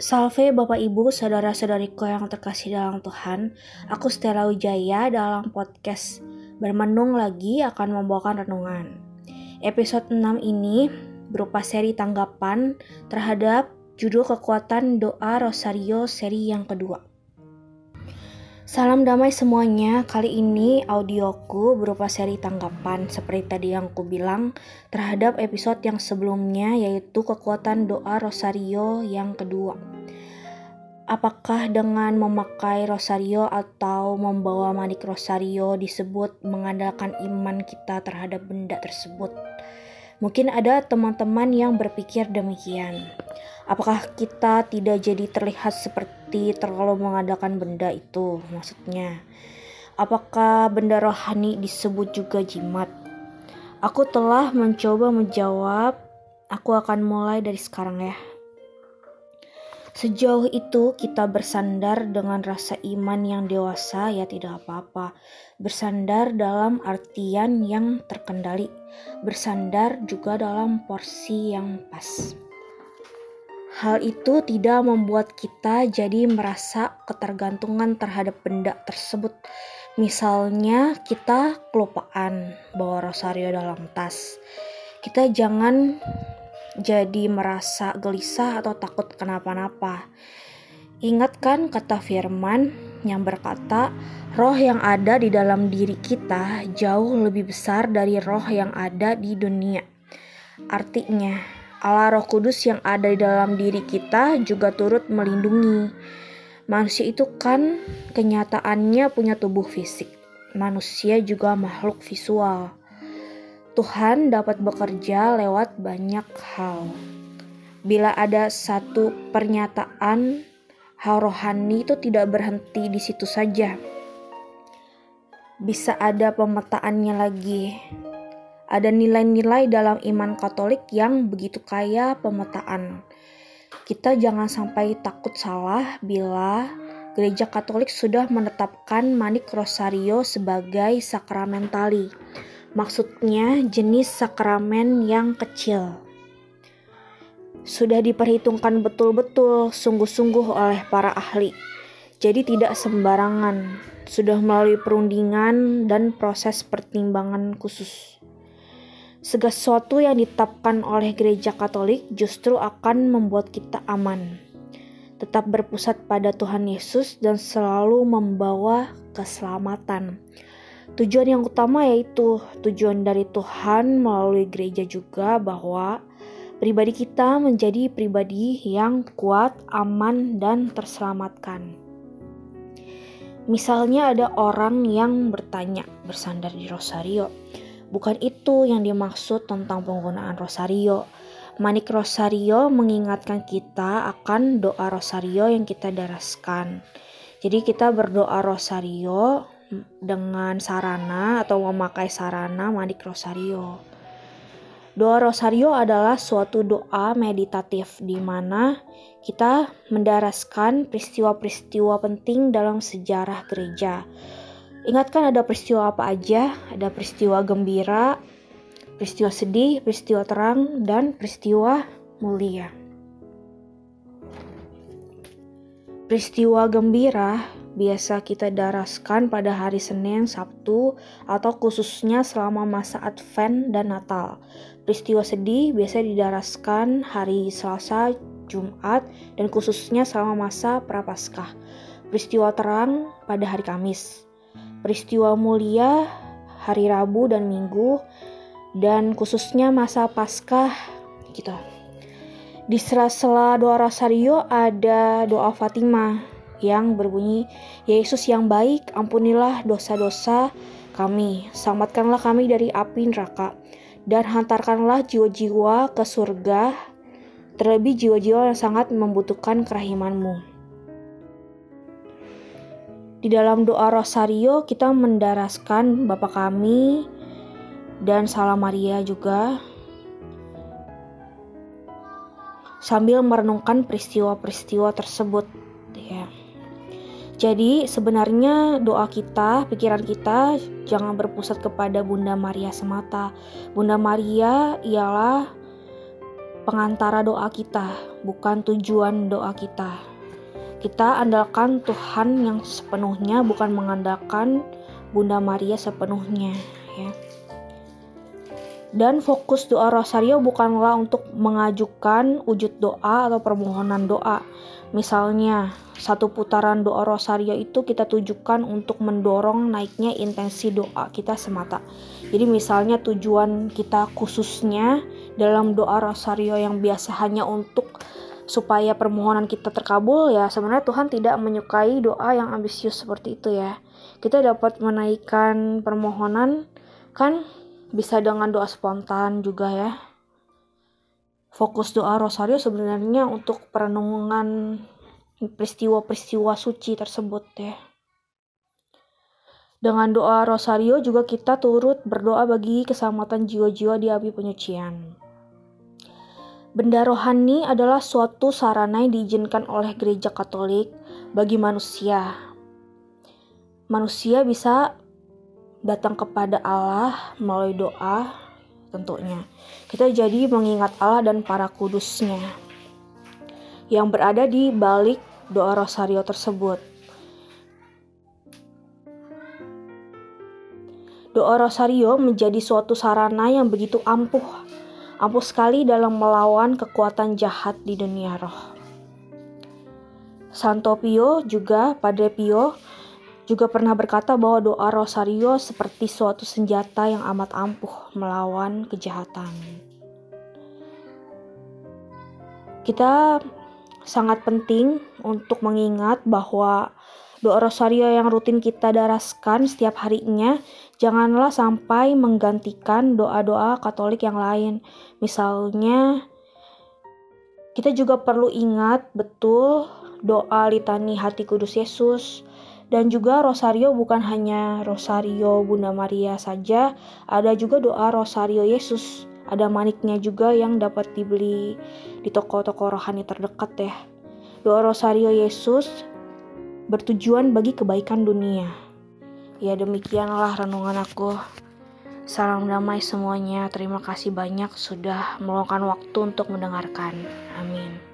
Salve Bapak Ibu, Saudara-saudariku yang terkasih dalam Tuhan. Aku Stella Wijaya dalam podcast Bermenung lagi akan membawakan renungan. Episode 6 ini berupa seri tanggapan terhadap judul kekuatan doa Rosario seri yang kedua. Salam damai semuanya, kali ini audioku berupa seri tanggapan seperti tadi yang ku bilang terhadap episode yang sebelumnya yaitu kekuatan doa Rosario yang kedua. Apakah dengan memakai Rosario atau membawa manik Rosario disebut mengandalkan iman kita terhadap benda tersebut? Mungkin ada teman-teman yang berpikir demikian. Apakah kita tidak jadi terlihat seperti terlalu mengadakan benda itu? Maksudnya, apakah benda rohani disebut juga jimat? Aku telah mencoba menjawab. Aku akan mulai dari sekarang ya. Sejauh itu kita bersandar dengan rasa iman yang dewasa ya tidak apa-apa. Bersandar dalam artian yang terkendali. Bersandar juga dalam porsi yang pas. Hal itu tidak membuat kita jadi merasa ketergantungan terhadap benda tersebut. Misalnya, kita kelupaan bawa rosario dalam tas. Kita jangan jadi merasa gelisah atau takut kenapa-napa. Ingatkan kata firman yang berkata, roh yang ada di dalam diri kita jauh lebih besar dari roh yang ada di dunia. Artinya, Allah Roh Kudus yang ada di dalam diri kita juga turut melindungi. Manusia itu kan kenyataannya punya tubuh fisik. Manusia juga makhluk visual. Tuhan dapat bekerja lewat banyak hal. Bila ada satu pernyataan hal rohani itu tidak berhenti di situ saja. Bisa ada pemetaannya lagi ada nilai-nilai dalam iman Katolik yang begitu kaya pemetaan. Kita jangan sampai takut salah bila Gereja Katolik sudah menetapkan manik rosario sebagai sakramentali. Maksudnya jenis sakramen yang kecil. Sudah diperhitungkan betul-betul sungguh-sungguh oleh para ahli. Jadi tidak sembarangan, sudah melalui perundingan dan proses pertimbangan khusus. Segala sesuatu yang ditetapkan oleh gereja Katolik justru akan membuat kita aman. Tetap berpusat pada Tuhan Yesus dan selalu membawa keselamatan. Tujuan yang utama yaitu tujuan dari Tuhan melalui gereja juga bahwa pribadi kita menjadi pribadi yang kuat, aman, dan terselamatkan. Misalnya ada orang yang bertanya bersandar di Rosario, Bukan itu yang dimaksud tentang penggunaan rosario. Manik rosario mengingatkan kita akan doa rosario yang kita daraskan. Jadi kita berdoa rosario dengan sarana atau memakai sarana manik rosario. Doa rosario adalah suatu doa meditatif di mana kita mendaraskan peristiwa-peristiwa penting dalam sejarah gereja Ingatkan ada peristiwa apa aja, ada peristiwa gembira, peristiwa sedih, peristiwa terang, dan peristiwa mulia. Peristiwa gembira biasa kita daraskan pada hari Senin, Sabtu, atau khususnya selama masa Advent dan Natal. Peristiwa sedih biasa didaraskan hari Selasa, Jumat, dan khususnya selama masa Prapaskah. Peristiwa terang pada hari Kamis peristiwa mulia hari Rabu dan Minggu dan khususnya masa Paskah gitu. Di sela-sela doa Rosario ada doa Fatima yang berbunyi, Yesus yang baik, ampunilah dosa-dosa kami, selamatkanlah kami dari api neraka, dan hantarkanlah jiwa-jiwa ke surga, terlebih jiwa-jiwa yang sangat membutuhkan kerahimanmu. Di dalam doa Rosario kita mendaraskan Bapa kami dan Salam Maria juga sambil merenungkan peristiwa-peristiwa tersebut ya. Jadi sebenarnya doa kita, pikiran kita jangan berpusat kepada Bunda Maria semata. Bunda Maria ialah pengantara doa kita, bukan tujuan doa kita. Kita andalkan Tuhan yang sepenuhnya, bukan mengandalkan Bunda Maria sepenuhnya, ya. Dan fokus doa rosario bukanlah untuk mengajukan wujud doa atau permohonan doa. Misalnya, satu putaran doa rosario itu kita tujukan untuk mendorong naiknya intensi doa kita semata. Jadi misalnya tujuan kita khususnya dalam doa rosario yang biasa hanya untuk supaya permohonan kita terkabul ya sebenarnya Tuhan tidak menyukai doa yang ambisius seperti itu ya. Kita dapat menaikkan permohonan kan bisa dengan doa spontan juga ya. Fokus doa rosario sebenarnya untuk perenungan peristiwa-peristiwa suci tersebut ya. Dengan doa rosario juga kita turut berdoa bagi keselamatan jiwa-jiwa di api penyucian. Benda rohani adalah suatu sarana yang diizinkan oleh gereja Katolik bagi manusia. Manusia bisa datang kepada Allah melalui doa tentunya. Kita jadi mengingat Allah dan para kudusnya yang berada di balik doa rosario tersebut. Doa rosario menjadi suatu sarana yang begitu ampuh, ampuh sekali dalam melawan kekuatan jahat di dunia roh. Santo Pio juga, Padre Pio juga pernah berkata bahwa doa rosario seperti suatu senjata yang amat ampuh melawan kejahatan. Kita sangat penting untuk mengingat bahwa doa rosario yang rutin kita daraskan setiap harinya janganlah sampai menggantikan doa-doa Katolik yang lain. Misalnya, kita juga perlu ingat betul doa litani hati kudus Yesus, dan juga rosario bukan hanya rosario Bunda Maria saja, ada juga doa rosario Yesus. Ada maniknya juga yang dapat dibeli di toko-toko rohani terdekat ya. Doa rosario Yesus bertujuan bagi kebaikan dunia. Ya demikianlah renungan aku. Salam damai semuanya. Terima kasih banyak sudah meluangkan waktu untuk mendengarkan. Amin.